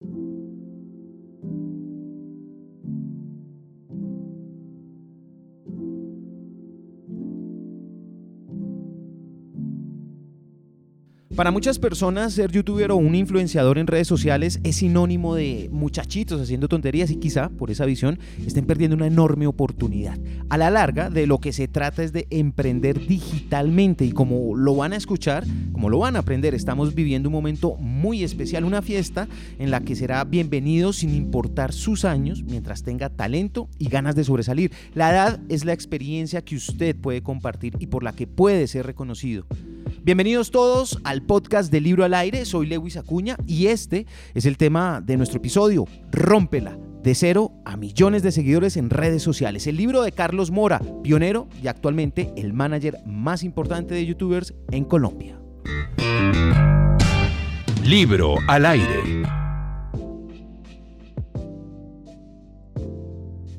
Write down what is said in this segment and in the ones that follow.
thank you Para muchas personas, ser youtuber o un influenciador en redes sociales es sinónimo de muchachitos haciendo tonterías y quizá, por esa visión, estén perdiendo una enorme oportunidad. A la larga, de lo que se trata es de emprender digitalmente y como lo van a escuchar, como lo van a aprender, estamos viviendo un momento muy especial, una fiesta en la que será bienvenido sin importar sus años, mientras tenga talento y ganas de sobresalir. La edad es la experiencia que usted puede compartir y por la que puede ser reconocido. Bienvenidos todos al podcast de Libro al Aire, soy Lewis Acuña y este es el tema de nuestro episodio, Rómpela, de cero a millones de seguidores en redes sociales. El libro de Carlos Mora, pionero y actualmente el manager más importante de youtubers en Colombia. Libro al Aire.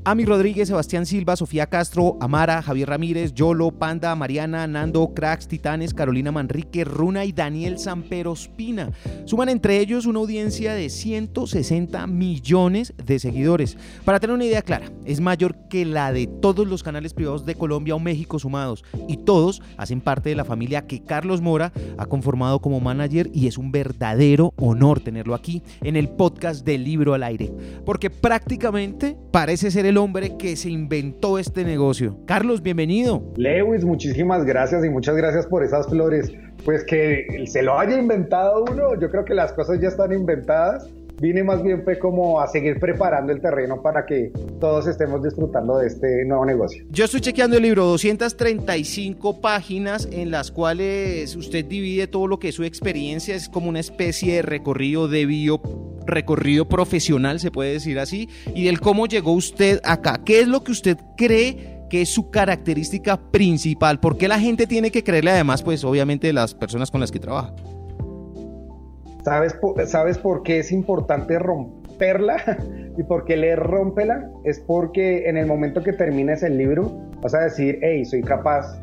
Ami Rodríguez, Sebastián Silva, Sofía Castro, Amara, Javier Ramírez, Yolo, Panda, Mariana, Nando, Cracks, Titanes, Carolina Manrique, Runa y Daniel Sampero Espina. Suman entre ellos una audiencia de 160 millones de seguidores. Para tener una idea clara, es mayor que la de todos los canales privados de Colombia o México sumados. Y todos hacen parte de la familia que Carlos Mora ha conformado como manager y es un verdadero honor tenerlo aquí en el podcast del libro al aire. Porque prácticamente parece ser el hombre que se inventó este negocio. Carlos, bienvenido. Lewis, muchísimas gracias y muchas gracias por esas flores. Pues que se lo haya inventado uno, yo creo que las cosas ya están inventadas vine más bien fue como a seguir preparando el terreno para que todos estemos disfrutando de este nuevo negocio. Yo estoy chequeando el libro, 235 páginas en las cuales usted divide todo lo que es su experiencia, es como una especie de recorrido de bio recorrido profesional, se puede decir así, y del cómo llegó usted acá. ¿Qué es lo que usted cree que es su característica principal? ¿Por qué la gente tiene que creerle además, pues obviamente las personas con las que trabaja? ¿Sabes, ¿Sabes por qué es importante romperla? y por qué leer Rómpela? Es porque en el momento que termines el libro vas a decir, hey, soy capaz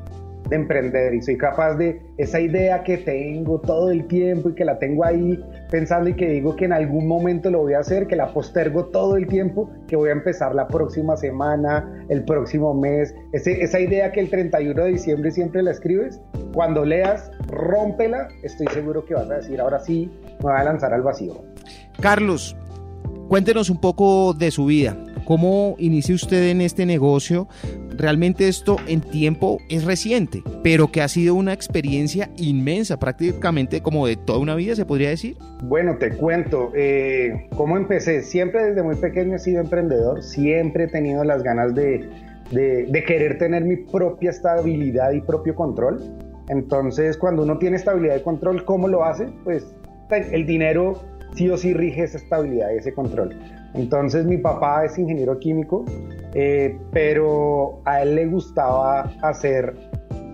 de emprender y soy capaz de esa idea que tengo todo el tiempo y que la tengo ahí pensando y que digo que en algún momento lo voy a hacer, que la postergo todo el tiempo, que voy a empezar la próxima semana, el próximo mes, esa idea que el 31 de diciembre siempre la escribes, cuando leas, rómpela, estoy seguro que vas a decir, ahora sí, me voy a lanzar al vacío. Carlos, cuéntenos un poco de su vida. ¿Cómo inició usted en este negocio? Realmente esto en tiempo es reciente, pero que ha sido una experiencia inmensa, prácticamente como de toda una vida, se podría decir. Bueno, te cuento, eh, ¿cómo empecé? Siempre desde muy pequeño he sido emprendedor, siempre he tenido las ganas de, de querer tener mi propia estabilidad y propio control. Entonces, cuando uno tiene estabilidad y control, ¿cómo lo hace? Pues el dinero sí o sí rige esa estabilidad y ese control. Entonces mi papá es ingeniero químico, eh, pero a él le gustaba hacer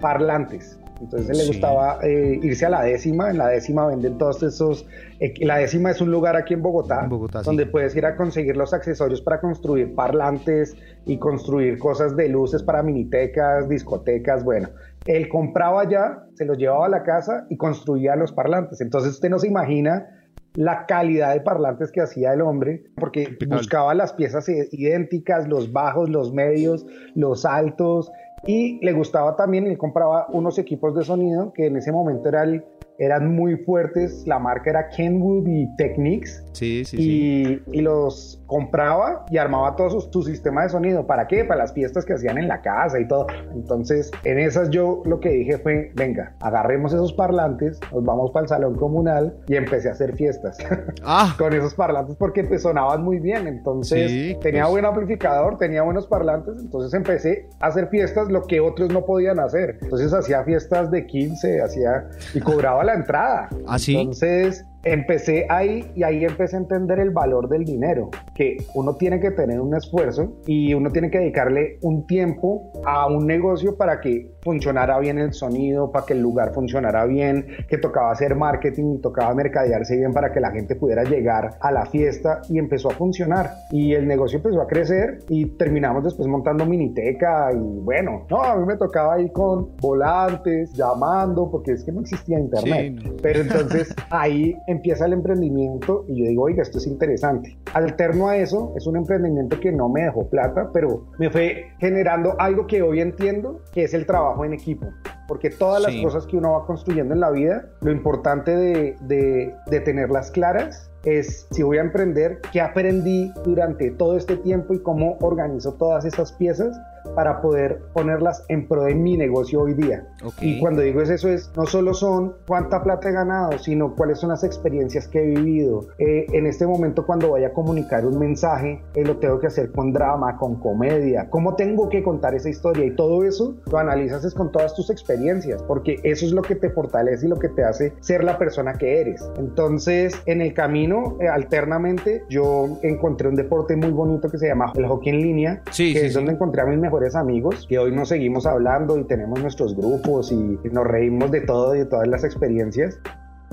parlantes. Entonces le gustaba eh, irse a la décima. En la décima venden todos esos. Eh, la décima es un lugar aquí en Bogotá, donde puedes ir a conseguir los accesorios para construir parlantes y construir cosas de luces para minitecas, discotecas. Bueno, él compraba ya, se los llevaba a la casa y construía los parlantes. Entonces usted no se imagina la calidad de parlantes que hacía el hombre, porque buscaba las piezas idénticas, los bajos, los medios, los altos, y le gustaba también, él compraba unos equipos de sonido que en ese momento era el eran muy fuertes, la marca era Kenwood y Technics. Sí, sí, y, sí. Y los compraba y armaba todo su, sistema de sonido. ¿Para qué? Para las fiestas que hacían en la casa y todo. Entonces, en esas yo lo que dije fue, venga, agarremos esos parlantes, nos vamos para el salón comunal y empecé a hacer fiestas. Ah. Con esos parlantes porque pues, sonaban muy bien. Entonces, tenía pues. buen amplificador, tenía buenos parlantes. Entonces empecé a hacer fiestas lo que otros no podían hacer. Entonces hacía fiestas de 15, hacía y cobraba la entrada. Así. ¿Ah, Entonces empecé ahí y ahí empecé a entender el valor del dinero, que uno tiene que tener un esfuerzo y uno tiene que dedicarle un tiempo a un negocio para que funcionara bien el sonido, para que el lugar funcionara bien, que tocaba hacer marketing tocaba mercadearse bien para que la gente pudiera llegar a la fiesta y empezó a funcionar. Y el negocio empezó a crecer y terminamos después montando miniteca y bueno, no, a mí me tocaba ir con volantes, llamando, porque es que no existía internet, pero entonces ahí empieza el emprendimiento y yo digo, oiga, esto es interesante. Alterno a eso, es un emprendimiento que no me dejó plata, pero me fue generando algo que hoy entiendo, que es el trabajo en equipo porque todas las cosas que uno va construyendo en la vida, lo importante de, de, de tenerlas claras es si voy a emprender, qué aprendí durante todo este tiempo y cómo organizo todas esas piezas para poder ponerlas en pro de mi negocio hoy día. Y cuando digo eso es, no solo son cuánta plata he ganado, sino cuáles son las experiencias que he vivido. Eh, en este momento cuando voy a comunicar un mensaje, eh, lo tengo que hacer con drama, con comedia, cómo tengo que contar esa historia y todo eso lo analizas es con todas tus experiencias, porque eso es lo que te fortalece y lo que te hace ser la persona que eres. Entonces, en el camino, eh, alternamente, yo encontré un deporte muy bonito que se llama el hockey en línea, que es donde encontré a mis mejores amigos que hoy nos seguimos hablando y tenemos nuestros grupos y nos reímos de todo y de todas las experiencias.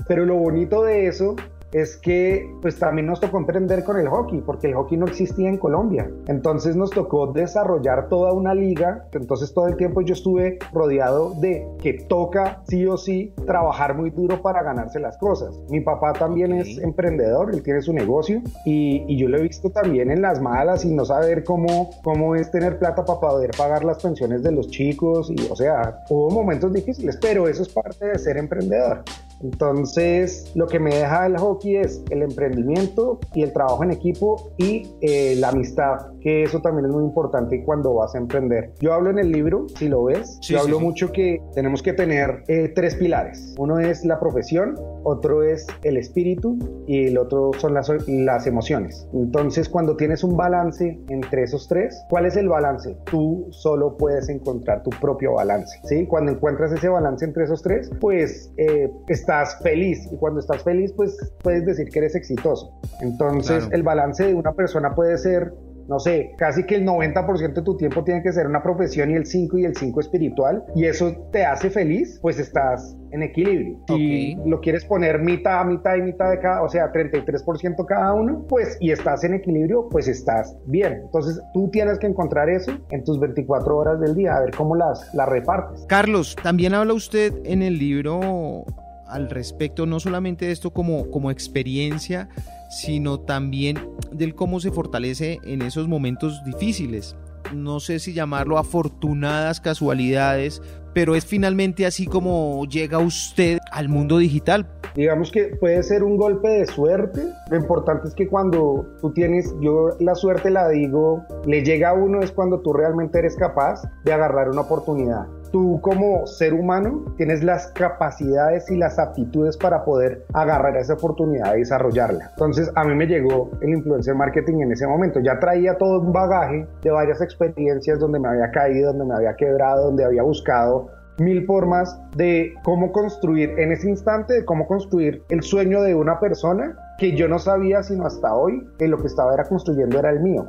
Pero lo bonito de eso es que pues también nos tocó emprender con el hockey, porque el hockey no existía en Colombia. Entonces nos tocó desarrollar toda una liga. Entonces todo el tiempo yo estuve rodeado de que toca sí o sí trabajar muy duro para ganarse las cosas. Mi papá también es emprendedor, él tiene su negocio y, y, yo lo he visto también en las malas y no saber cómo, cómo es tener plata para poder pagar las pensiones de los chicos. Y o sea, hubo momentos difíciles, pero eso es parte de ser emprendedor. Entonces, lo que me deja el hockey es el emprendimiento y el trabajo en equipo y eh, la amistad, que eso también es muy importante cuando vas a emprender. Yo hablo en el libro, si lo ves, yo hablo mucho que tenemos que tener eh, tres pilares. Uno es la profesión, otro es el espíritu y el otro son las, las emociones. Entonces, cuando tienes un balance entre esos tres, ¿cuál es el balance? Tú solo puedes encontrar tu propio balance, ¿sí? Cuando encuentras ese balance entre esos tres, pues eh, estás feliz y cuando estás feliz pues puedes decir que eres exitoso. Entonces el balance de una persona puede ser no sé, casi que el 90% de tu tiempo tiene que ser una profesión y el 5 y el 5 espiritual, y eso te hace feliz, pues estás en equilibrio. Si lo quieres poner mitad, mitad y mitad de cada, o sea, 33% cada uno, pues y estás en equilibrio, pues estás bien. Entonces tú tienes que encontrar eso en tus 24 horas del día, a ver cómo las, las repartes. Carlos, también habla usted en el libro al respecto, no solamente de esto como, como experiencia, sino también del cómo se fortalece en esos momentos difíciles. No sé si llamarlo afortunadas casualidades, pero es finalmente así como llega usted al mundo digital. Digamos que puede ser un golpe de suerte. Lo importante es que cuando tú tienes, yo la suerte la digo, le llega a uno es cuando tú realmente eres capaz de agarrar una oportunidad tú como ser humano tienes las capacidades y las aptitudes para poder agarrar esa oportunidad y desarrollarla. Entonces a mí me llegó el influencer marketing en ese momento. Ya traía todo un bagaje de varias experiencias donde me había caído, donde me había quebrado, donde había buscado mil formas de cómo construir en ese instante, de cómo construir el sueño de una persona que yo no sabía sino hasta hoy que lo que estaba era construyendo era el mío.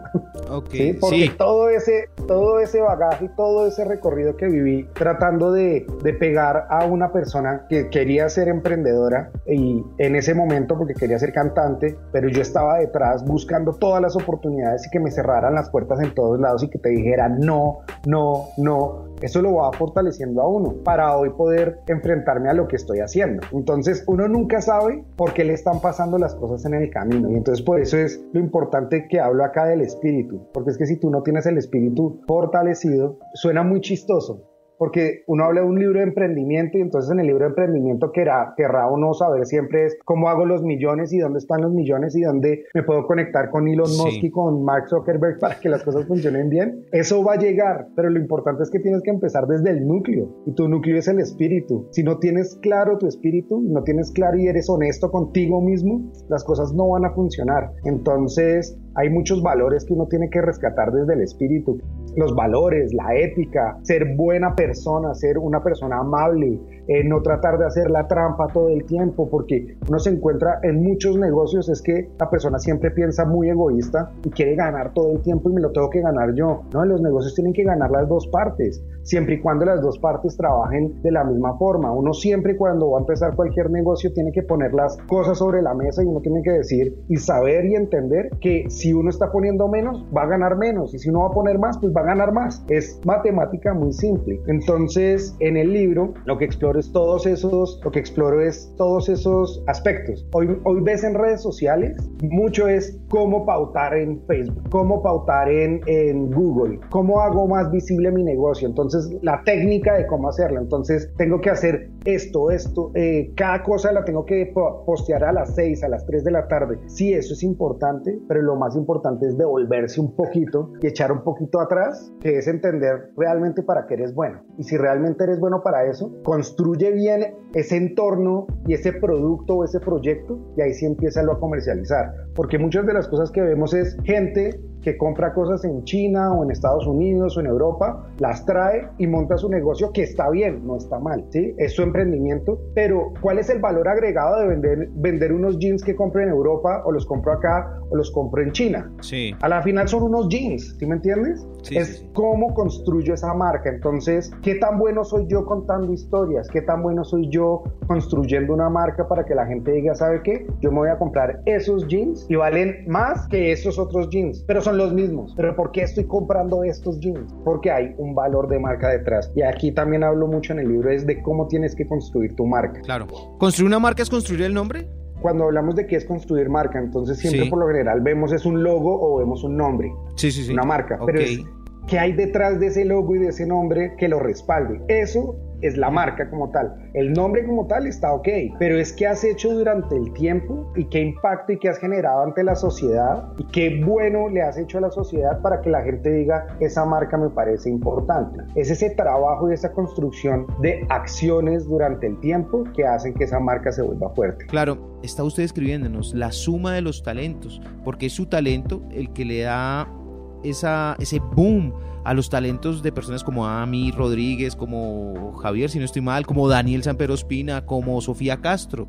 Ok. Porque todo ese todo ese bagaje, todo ese recorrido que viví tratando de, de, pegar a una persona que quería ser emprendedora y en ese momento porque quería ser cantante, pero yo estaba detrás buscando todas las oportunidades y que me cerraran las puertas en todos lados y que te dijera no, no, no, eso lo va fortaleciendo a uno para hoy poder enfrentarme a lo que estoy haciendo. Entonces uno nunca sabe por qué le están pasando las cosas en el camino y entonces por eso es lo importante que hablo acá del espíritu, porque es que si tú no tienes el espíritu fortalecido, suena muy chistoso, porque uno habla de un libro de emprendimiento y entonces en el libro de emprendimiento querrá, querrá uno saber siempre es cómo hago los millones y dónde están los millones y dónde me puedo conectar con Elon Musk y con Mark Zuckerberg para que las cosas funcionen bien. Eso va a llegar, pero lo importante es que tienes que empezar desde el núcleo y tu núcleo es el espíritu. Si no tienes claro tu espíritu, no tienes claro y eres honesto contigo mismo, las cosas no van a funcionar. Entonces, hay muchos valores que uno tiene que rescatar desde el espíritu. Los valores, la ética, ser buena persona, ser una persona amable, eh, no tratar de hacer la trampa todo el tiempo, porque uno se encuentra en muchos negocios, es que la persona siempre piensa muy egoísta y quiere ganar todo el tiempo y me lo tengo que ganar yo. No, los negocios tienen que ganar las dos partes siempre y cuando las dos partes trabajen de la misma forma. Uno siempre cuando va a empezar cualquier negocio tiene que poner las cosas sobre la mesa y uno tiene que decir y saber y entender que si uno está poniendo menos, va a ganar menos y si uno va a poner más, pues va a ganar más. Es matemática muy simple. Entonces, en el libro lo que exploro es todos esos, lo que exploro es todos esos aspectos. Hoy, hoy ves en redes sociales, mucho es cómo pautar en Facebook, cómo pautar en, en Google, cómo hago más visible mi negocio. Entonces, la técnica de cómo hacerlo. Entonces, tengo que hacer esto, esto, eh, cada cosa la tengo que postear a las 6, a las 3 de la tarde. Sí, eso es importante, pero lo más importante es devolverse un poquito y echar un poquito atrás, que es entender realmente para qué eres bueno. Y si realmente eres bueno para eso, construye bien ese entorno y ese producto o ese proyecto y ahí sí empieza a comercializar. Porque muchas de las cosas que vemos es gente que compra cosas en China o en Estados Unidos o en Europa, las trae y monta su negocio que está bien, no está mal, ¿sí? Es su emprendimiento, pero ¿cuál es el valor agregado de vender, vender unos jeans que compro en Europa o los compro acá o los compro en China? Sí. A la final son unos jeans, ¿sí me entiendes? Sí, es cómo construyo esa marca. Entonces, ¿qué tan bueno soy yo contando historias? ¿Qué tan bueno soy yo construyendo una marca para que la gente diga, ¿sabe qué? Yo me voy a comprar esos jeans y valen más que esos otros jeans, pero son los mismos. Pero ¿por qué estoy comprando estos jeans? Porque hay un valor de marca detrás. Y aquí también hablo mucho en el libro es de cómo tienes que construir tu marca. Claro. ¿Construir una marca es construir el nombre? Cuando hablamos de qué es construir marca, entonces siempre por lo general vemos es un logo o vemos un nombre. Sí, sí, sí. Una marca. Pero es, ¿qué hay detrás de ese logo y de ese nombre que lo respalde? Eso es la marca como tal. El nombre como tal está ok, pero es qué has hecho durante el tiempo y qué impacto y qué has generado ante la sociedad y qué bueno le has hecho a la sociedad para que la gente diga esa marca me parece importante. Es ese trabajo y esa construcción de acciones durante el tiempo que hacen que esa marca se vuelva fuerte. Claro, está usted escribiéndonos la suma de los talentos, porque es su talento el que le da esa, ese boom a los talentos de personas como Ami Rodríguez, como Javier, si no estoy mal, como Daniel Pedro Espina, como Sofía Castro.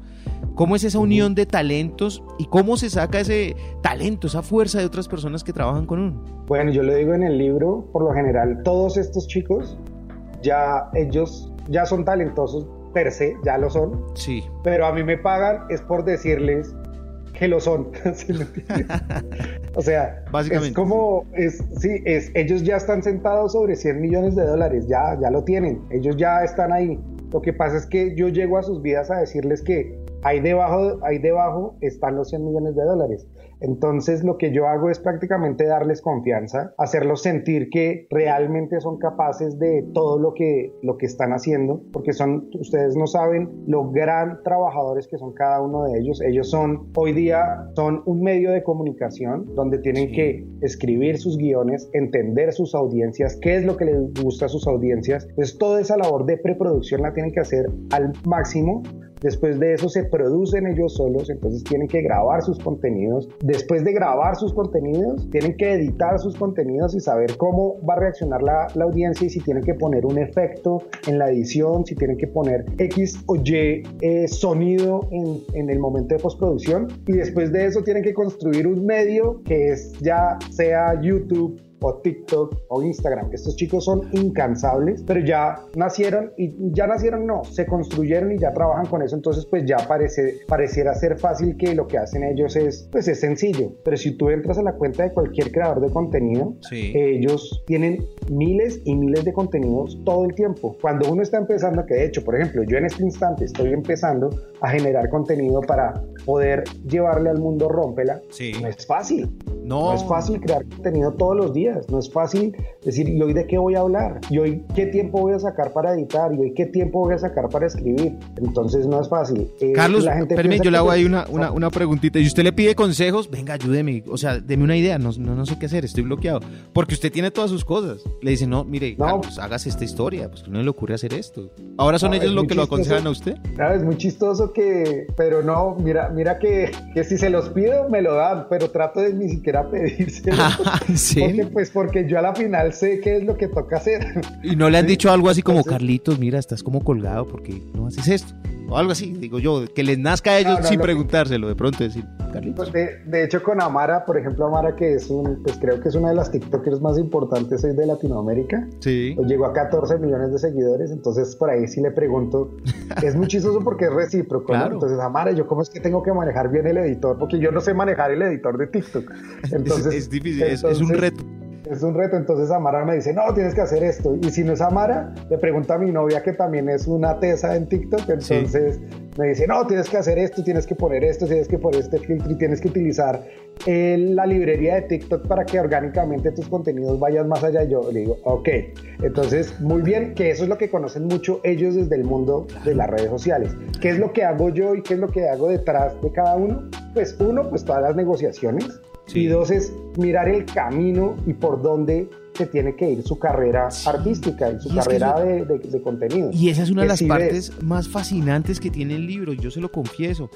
¿Cómo es esa unión de talentos y cómo se saca ese talento, esa fuerza de otras personas que trabajan con uno? Bueno, yo lo digo en el libro, por lo general, todos estos chicos, ya ellos ya son talentosos per se, ya lo son. Sí. Pero a mí me pagan es por decirles que lo son. o sea, Básicamente, es como, es, sí, es, ellos ya están sentados sobre 100 millones de dólares, ya, ya lo tienen, ellos ya están ahí. Lo que pasa es que yo llego a sus vidas a decirles que ahí debajo, ahí debajo están los 100 millones de dólares. Entonces lo que yo hago es prácticamente darles confianza, hacerlos sentir que realmente son capaces de todo lo que, lo que están haciendo, porque son, ustedes no saben lo gran trabajadores que son cada uno de ellos. Ellos son, hoy día, son un medio de comunicación donde tienen que escribir sus guiones, entender sus audiencias, qué es lo que les gusta a sus audiencias. Entonces toda esa labor de preproducción la tienen que hacer al máximo Después de eso se producen ellos solos, entonces tienen que grabar sus contenidos. Después de grabar sus contenidos, tienen que editar sus contenidos y saber cómo va a reaccionar la, audiencia y si tienen que poner un efecto en la edición, si tienen que poner X o Y eh, sonido en, en el momento de postproducción. Y después de eso tienen que construir un medio que es ya sea YouTube, o TikTok o Instagram. Estos chicos son incansables, pero ya nacieron y ya nacieron, no, se construyeron y ya trabajan con eso. Entonces, pues ya parece, pareciera ser fácil que lo que hacen ellos es, pues es sencillo. Pero si tú entras a la cuenta de cualquier creador de contenido, ellos tienen miles y miles de contenidos todo el tiempo. Cuando uno está empezando, que de hecho, por ejemplo, yo en este instante estoy empezando a generar contenido para poder llevarle al mundo Rómpela, no es fácil. No. es fácil crear contenido todos los días, no es fácil decir, ¿y hoy de qué voy a hablar? ¿Y hoy qué tiempo voy a sacar para editar? ¿Y hoy qué tiempo voy a sacar para escribir? Entonces no es fácil. Eh, Carlos, permíteme, yo le hago ahí una, una, una, preguntita. Y usted le pide consejos, venga, ayúdeme, o sea, deme una idea, no, no, no, sé qué hacer, estoy bloqueado. Porque usted tiene todas sus cosas. Le dice, no, mire, Carlos, hágase esta historia, pues no le ocurre hacer esto. Ahora son ellos lo que lo aconsejan a usted. Claro, es muy chistoso que, pero no, mira, mira que, que si se los pido, me lo dan, pero trato de ni siquiera pedírselo. Ah, porque, pues porque yo a la final sé qué es lo que toca hacer. Y no le han dicho algo así como, Carlitos, mira, estás como colgado porque no haces esto. O algo así, digo yo, que les nazca a ellos sin preguntárselo, de pronto decir, Carlitos. Pues de, hecho, con Amara, por ejemplo, Amara, que es un, pues creo que es una de las TikTokers más importantes hoy de Latinoamérica. Sí. Pues llegó a 14 millones de seguidores, entonces por ahí sí le pregunto. es muy chistoso porque es recíproco. Entonces, Amara, yo cómo es que tengo que manejar bien el editor, porque yo no sé manejar el editor de TikTok. Entonces, es, difícil, es, un reto. Es un reto. Entonces Amara me dice, no, tienes que hacer esto. Y si no es Amara, le pregunta a mi novia que también es una tesa en TikTok. Entonces me dice, no, tienes que hacer esto, tienes que poner esto, tienes que poner este filtro y tienes que utilizar la librería de TikTok para que orgánicamente tus contenidos vayan más allá. Y yo le digo, ok. Entonces, muy bien, que eso es lo que conocen mucho ellos desde el mundo de las redes sociales. ¿Qué es lo que hago yo y qué es lo que hago detrás de cada uno? Pues uno, pues todas las negociaciones. Y dos es mirar el camino y por dónde se tiene que ir su carrera artística y su carrera de, contenido. Y esa es una de las partes más fascinantes que tiene el libro, yo se lo confieso.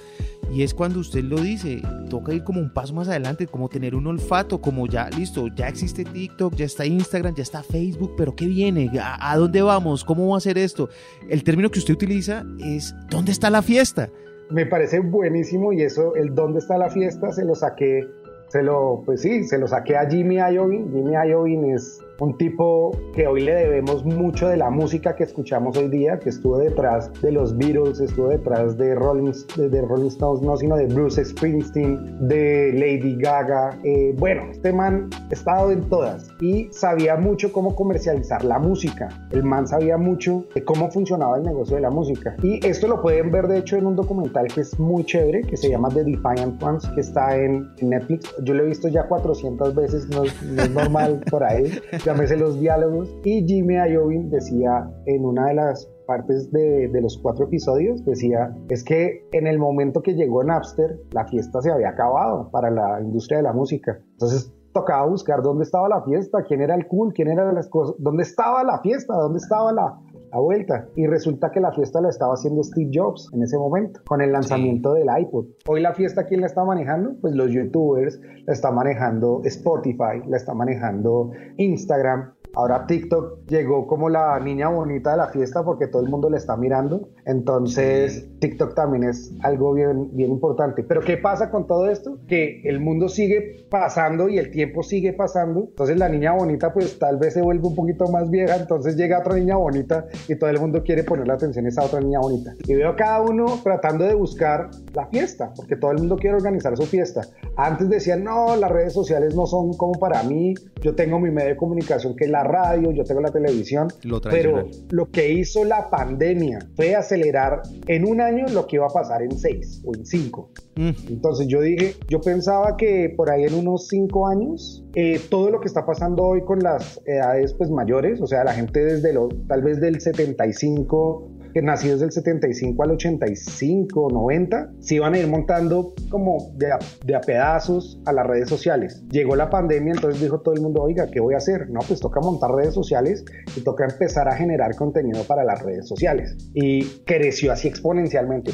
Y es cuando usted lo dice, toca ir como un paso más adelante, como tener un olfato, como ya, listo, ya existe TikTok, ya está Instagram, ya está Facebook, pero ¿qué viene? ¿A, a dónde vamos? ¿Cómo va a ser esto? El término que usted utiliza es, ¿dónde está la fiesta? Me parece buenísimo y eso, el dónde está la fiesta, se lo saqué se lo, pues sí, se lo saqué a Jimmy Iovine. Jimmy Iovine es un tipo que hoy le debemos mucho de la música que escuchamos hoy día, que estuvo detrás de los Beatles, estuvo detrás de Rolling, de, Rolling Stones, no, sino de Bruce Springsteen, de Lady Gaga. Eh, bueno, este man ha estado en todas y sabía mucho cómo comercializar la música. El man sabía mucho de cómo funcionaba el negocio de la música. Y esto lo pueden ver, de hecho, en un documental que es muy chévere, que se llama The Defiant Ones, que está en Netflix. Yo lo he visto ya 400 veces, no es normal por ahí. llámese los diálogos. Y Jimmy Iovine decía en una de las partes de, de, los cuatro episodios, decía, es que en el momento que llegó Napster, la fiesta se había acabado para la industria de la música. Entonces tocaba buscar dónde estaba la fiesta, quién era el cool, quién era las cosas, dónde estaba la fiesta, dónde estaba la, a vuelta. Y resulta que la fiesta la estaba haciendo Steve Jobs en ese momento, con el lanzamiento del iPod. Hoy la fiesta, ¿quién la está manejando? Pues los youtubers, la está manejando Spotify, la está manejando Instagram, Ahora TikTok llegó como la niña bonita de la fiesta porque todo el mundo le está mirando. Entonces TikTok también es algo bien, bien importante. Pero ¿qué pasa con todo esto? Que el mundo sigue pasando y el tiempo sigue pasando. Entonces la niña bonita pues tal vez se vuelve un poquito más vieja. Entonces llega otra niña bonita y todo el mundo quiere poner la atención a esa otra niña bonita. Y veo a cada uno tratando de buscar la fiesta porque todo el mundo quiere organizar su fiesta. Antes decían, no, las redes sociales no son como para mí. Yo tengo mi medio de comunicación que es la radio, yo tengo la televisión, pero lo que hizo la pandemia fue acelerar en un año lo que iba a pasar en seis o en cinco. Mm. Entonces yo dije, yo pensaba que por ahí en unos cinco años, eh, todo lo que está pasando hoy con las edades pues mayores, o sea, la gente desde lo, tal vez del 75 que nacidos del 75 al 85, 90, se iban a ir montando como de a, de a, pedazos a las redes sociales. Llegó la pandemia, entonces dijo todo el mundo, oiga, ¿qué voy a hacer? No, pues toca montar redes sociales y toca empezar a generar contenido para las redes sociales. Y creció así exponencialmente.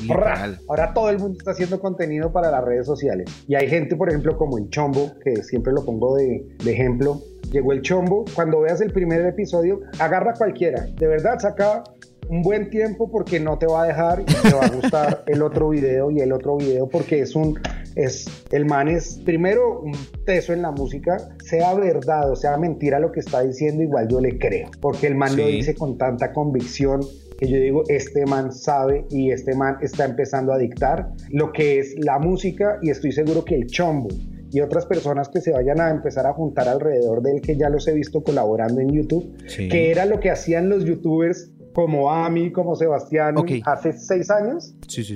Ahora todo el mundo está haciendo contenido para las redes sociales. Y hay gente, por ejemplo, como el Chombo, que siempre lo pongo de, de ejemplo, llegó el chombo. Cuando veas el primer episodio, agarra cualquiera. De verdad, saca un buen tiempo porque no te va a dejar y te va a gustar el otro video y el otro video porque es un es el man es primero un teso en la música, sea verdad o sea mentira lo que está diciendo, igual yo le creo, porque el man lo dice con tanta convicción que yo digo, este man sabe y este man está empezando a dictar lo que es la música y estoy seguro que el chombo y otras personas que se vayan a empezar a juntar alrededor de él, que ya los he visto colaborando en YouTube, que era lo que hacían los youtubers como Ami, como Sebastián, hace seis años,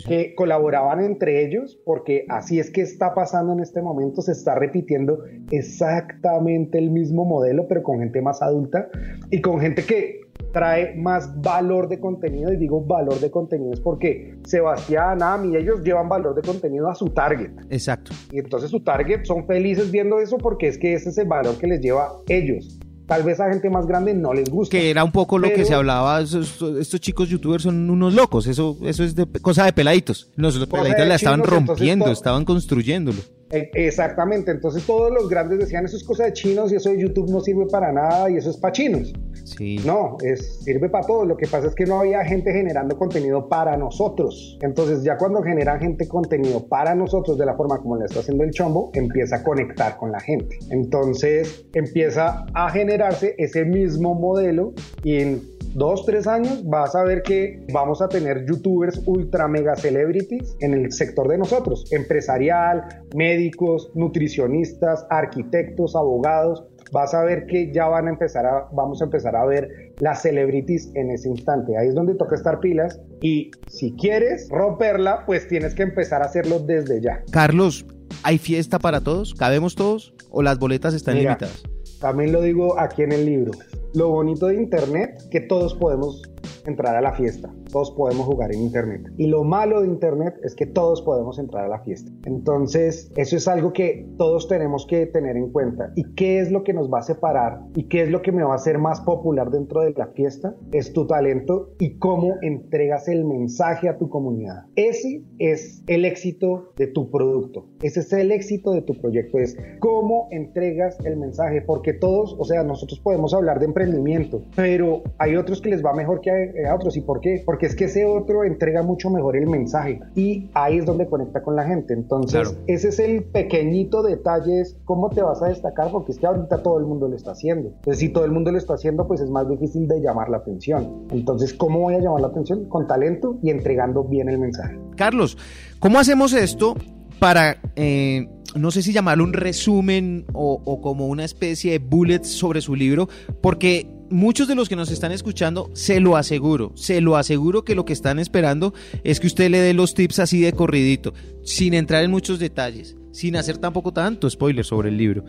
que colaboraban entre ellos, porque así es que está pasando en este momento, se está repitiendo exactamente el mismo modelo, pero con gente más adulta y con gente que trae más valor de contenido, y digo valor de contenido es porque Sebastián, Ami, ellos llevan valor de contenido a su target. Exacto. Y entonces su target son felices viendo eso porque es que ese es el valor que les lleva ellos tal vez a gente más grande no les gusta. Que era un poco lo que se hablaba, estos, chicos youtubers son unos locos, eso, eso es de, cosa de peladitos. Los, peladitos la estaban rompiendo, estaban construyéndolo. E, exactamente, entonces todos los grandes decían eso es cosa de chinos y eso de YouTube no sirve para nada y eso es para chinos. Sí. No, es, sirve para todo. Lo que pasa es que no había gente generando contenido para nosotros. Entonces ya cuando generan gente contenido para nosotros de la forma como le está haciendo el chombo, empieza a conectar con la gente. Entonces empieza a generarse ese mismo modelo y en dos, tres años vas a ver que vamos a tener youtubers ultra mega celebrities en el sector de nosotros, empresarial, médicos, nutricionistas, arquitectos, abogados, vas a ver que ya van a empezar a, vamos a empezar a ver las celebrities en ese instante. Ahí es donde toca estar pilas y si quieres romperla, pues tienes que empezar a hacerlo desde ya. Carlos, ¿hay fiesta para todos? ¿Cabemos todos? ¿O las boletas están limitadas? También lo digo aquí en el libro. Lo bonito de Internet, que todos podemos entrar a la fiesta. Todos podemos jugar en Internet. Y lo malo de Internet es que todos podemos entrar a la fiesta. Entonces, eso es algo que todos tenemos que tener en cuenta. ¿Y qué es lo que nos va a separar? ¿Y qué es lo que me va a hacer más popular dentro de la fiesta? Es tu talento y cómo entregas el mensaje a tu comunidad. Ese es el éxito de tu producto. Ese es el éxito de tu proyecto. Es cómo entregas el mensaje. Porque todos, o sea, nosotros podemos hablar de emprendimiento, pero hay otros que les va mejor que a a otros. ¿Y por qué? Porque es que ese otro entrega mucho mejor el mensaje y ahí es donde conecta con la gente. Entonces, ese es el pequeñito detalle, es cómo te vas a destacar, porque es que ahorita todo el mundo lo está haciendo. Entonces, si todo el mundo lo está haciendo, pues es más difícil de llamar la atención. Entonces, ¿cómo voy a llamar la atención? Con talento y entregando bien el mensaje. Carlos, ¿cómo hacemos esto para... Eh, no sé si llamarlo un resumen o, o, como una especie de bullets sobre su libro, porque muchos de los que nos están escuchando, se lo aseguro, se lo aseguro que lo que están esperando es que usted le dé los tips así de corridito, sin entrar en muchos detalles, sin hacer tampoco tanto spoiler sobre el libro.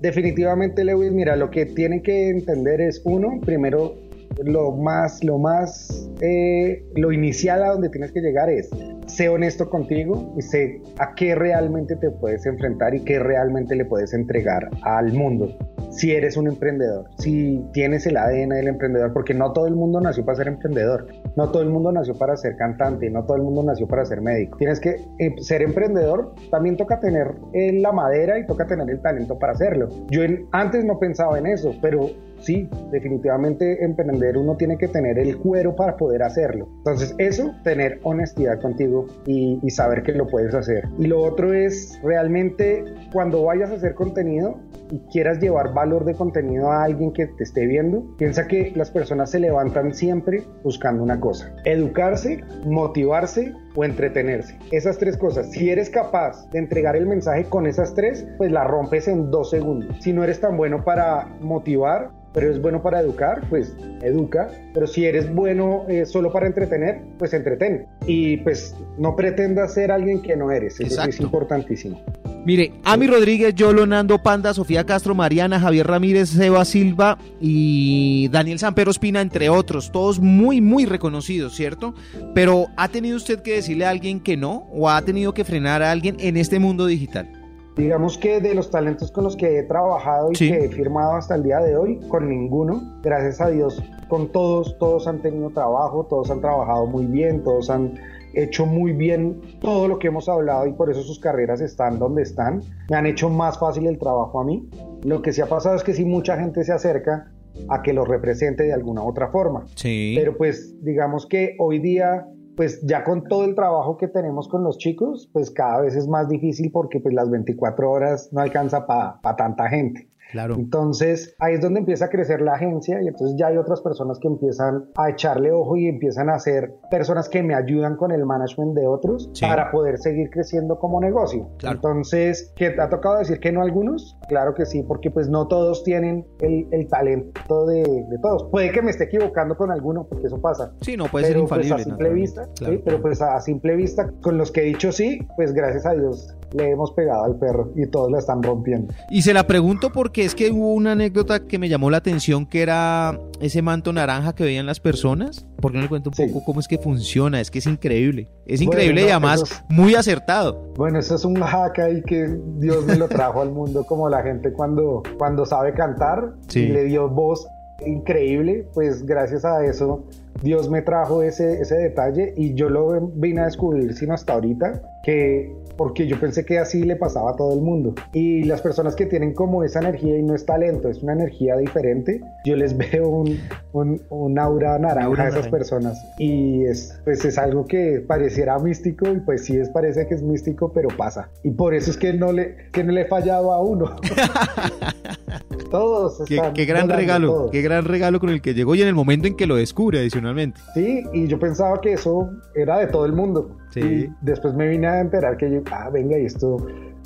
Definitivamente, Lewis, mira, lo que tienen que entender es, uno, primero, lo más, lo más, eh, lo inicial a donde tienes que llegar es, sé honesto contigo y sé a qué realmente te puedes enfrentar y qué realmente le puedes entregar al mundo si eres un emprendedor, si tienes el ADN del emprendedor, porque no todo el mundo nació para ser emprendedor, no todo el mundo nació para ser cantante, no todo el mundo nació para ser médico. Tienes que eh, ser emprendedor, también toca tener eh, la madera y toca tener el talento para hacerlo. Yo antes no pensaba en eso, pero sí, definitivamente emprender uno tiene que tener el cuero para poder hacerlo. Entonces eso, tener honestidad contigo y, y, saber que lo puedes hacer. Y lo otro es realmente cuando vayas a hacer contenido y quieras llevar valor de contenido a alguien que te esté viendo, piensa que las personas se levantan siempre buscando una cosa, educarse, motivarse o entretenerse. Esas tres cosas, si eres capaz de entregar el mensaje con esas tres, pues la rompes en dos segundos. Si no eres tan bueno para motivar, pero es bueno para educar, pues educa. Pero si eres bueno eh, solo para entretener, pues entretén. Y pues no pretendas ser alguien que no eres. Eso es importantísimo. Mire, Ami Rodríguez, Yolo Nando Panda, Sofía Castro, Mariana, Javier Ramírez, Seba Silva y Daniel Sampero Espina, entre otros, todos muy, muy reconocidos, ¿cierto? Pero ¿ha tenido usted que decirle a alguien que no o ha tenido que frenar a alguien en este mundo digital? Digamos que de los talentos con los que he trabajado y que he firmado hasta el día de hoy, con ninguno, gracias a Dios, con todos, todos han tenido trabajo, todos han trabajado muy bien, todos han hecho muy bien todo lo que hemos hablado y por eso sus carreras están donde están. Me han hecho más fácil el trabajo a mí. Lo que sí ha pasado es que si mucha gente se acerca a que lo represente de alguna otra forma. Sí. Pero pues digamos que hoy día pues ya con todo el trabajo que tenemos con los chicos, pues cada vez es más difícil porque pues las 24 horas no alcanza para tanta gente. Claro. Entonces ahí es donde empieza a crecer la agencia y entonces ya hay otras personas que empiezan a echarle ojo y empiezan a ser personas que me ayudan con el management de otros Sí. para poder seguir creciendo como negocio. Claro. Entonces, ¿qué te ha tocado decir que no a algunos? Claro que sí, porque pues no todos tienen el, el talento de, de todos. Puede que me esté equivocando con alguno, porque eso pasa. Sí, no puede ser pero infalible. pues a simple vista, Claro. sí, pero pues a simple vista, con los que he dicho sí, pues gracias a Dios le hemos pegado al perro y todos la están rompiendo. Y se la pregunto porque es que hubo una anécdota que me llamó la atención que era ese manto naranja que veían las personas. ¿Por qué no le cuento un Sí. poco cómo es que funciona? Es que es increíble. Es Bueno, increíble y no, además eso muy acertado. Bueno, eso es un hack ahí que Dios me lo trajo al mundo, como la gente cuando, cuando sabe cantar Sí. y le dio voz increíble, pues gracias a eso Dios me trajo ese, ese detalle y yo lo vine a descubrir sino hasta ahorita, que porque yo pensé que así le pasaba a todo el mundo. Y las personas que tienen como esa energía y no es talento, es una energía diferente, yo les veo un, un, un aura naranja aura a esas naranja. personas y es, pues es algo que pareciera místico y pues sí es, parece que es místico, pero pasa. Y por eso es que no le, que no le he fallado a uno. Todos Qué, gran regalo, qué gran regalo con el que llegó y en el momento en que lo descubre adicionalmente. Sí, y yo pensaba que eso era de todo el mundo. Sí. Y después me vine a enterar que yo, ah, venga, y esto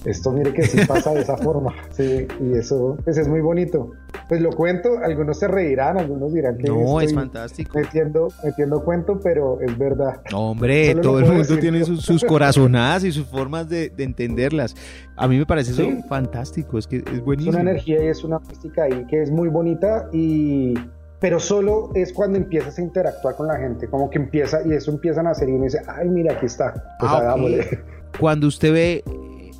esto mire que sí pasa de esa forma. Sí, y eso pues es muy bonito. Pues lo cuento, algunos se reirán, algunos dirán que no, es fantástico. Metiendo, metiendo cuento, pero es verdad. hombre, todo el mundo tiene sus, corazonadas y sus formas de, entenderlas. A mí me parece eso fantástico, es que es buenísimo. Es una energía y es una mística ahí que es muy bonita y pero solo es cuando empiezas a interactuar con la gente, como que empieza y eso empiezan a hacer y uno dice, ay, mira, aquí está, pues ah, hagámosle. Cuando usted ve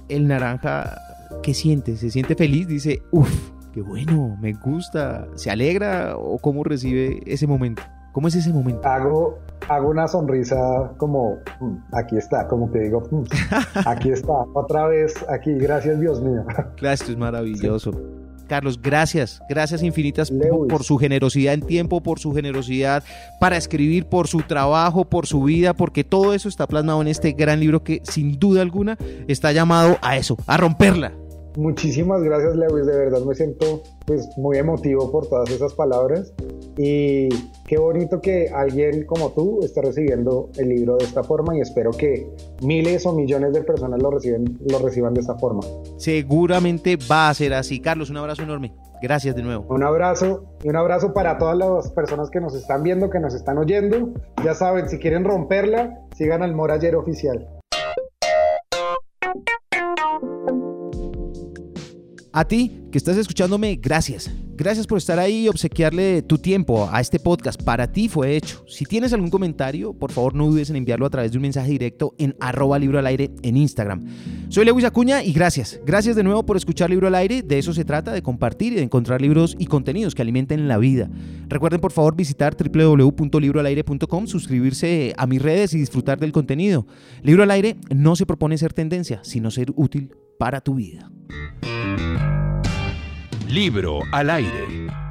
el naranja, ¿qué siente? ¿Se siente feliz? Dice, uff, qué bueno, me gusta, ¿se alegra o cómo recibe ese momento? ¿Cómo es ese momento? Hago, hago una sonrisa como, mm, aquí está, como que digo, mm, aquí está, otra vez, aquí, gracias Dios mío. Claro, esto es maravilloso. Carlos, gracias, gracias infinitas por, su generosidad en tiempo, por su generosidad para escribir, por su trabajo, por su vida, porque todo eso está plasmado en este gran libro que sin duda alguna está llamado a eso, a romperla. Muchísimas gracias Lewis, de verdad me siento pues muy emotivo por todas esas palabras y qué bonito que alguien como tú esté recibiendo el libro de esta forma y espero que miles o millones de personas lo, reciben, lo reciban de esta forma. Seguramente va a ser así. Carlos, un abrazo enorme. Gracias de nuevo. Un abrazo y un abrazo para todas las personas que nos están viendo, que nos están oyendo. Ya saben, si quieren romperla, sigan al Morayer Oficial. A ti que estás escuchándome, gracias. Gracias por estar ahí y obsequiarle tu tiempo a este podcast. Para ti fue hecho. Si tienes algún comentario, por favor no dudes en enviarlo a través de un mensaje directo en arroba libro al aire en Instagram. Soy Lewis Acuña y gracias. Gracias de nuevo por escuchar Libro al Aire. De eso se trata, de compartir y de encontrar libros y contenidos que alimenten la vida. Recuerden por favor visitar www.libroalaire.com, suscribirse a mis redes y disfrutar del contenido. Libro al Aire no se propone ser tendencia, sino ser útil para tu vida. Libro al aire.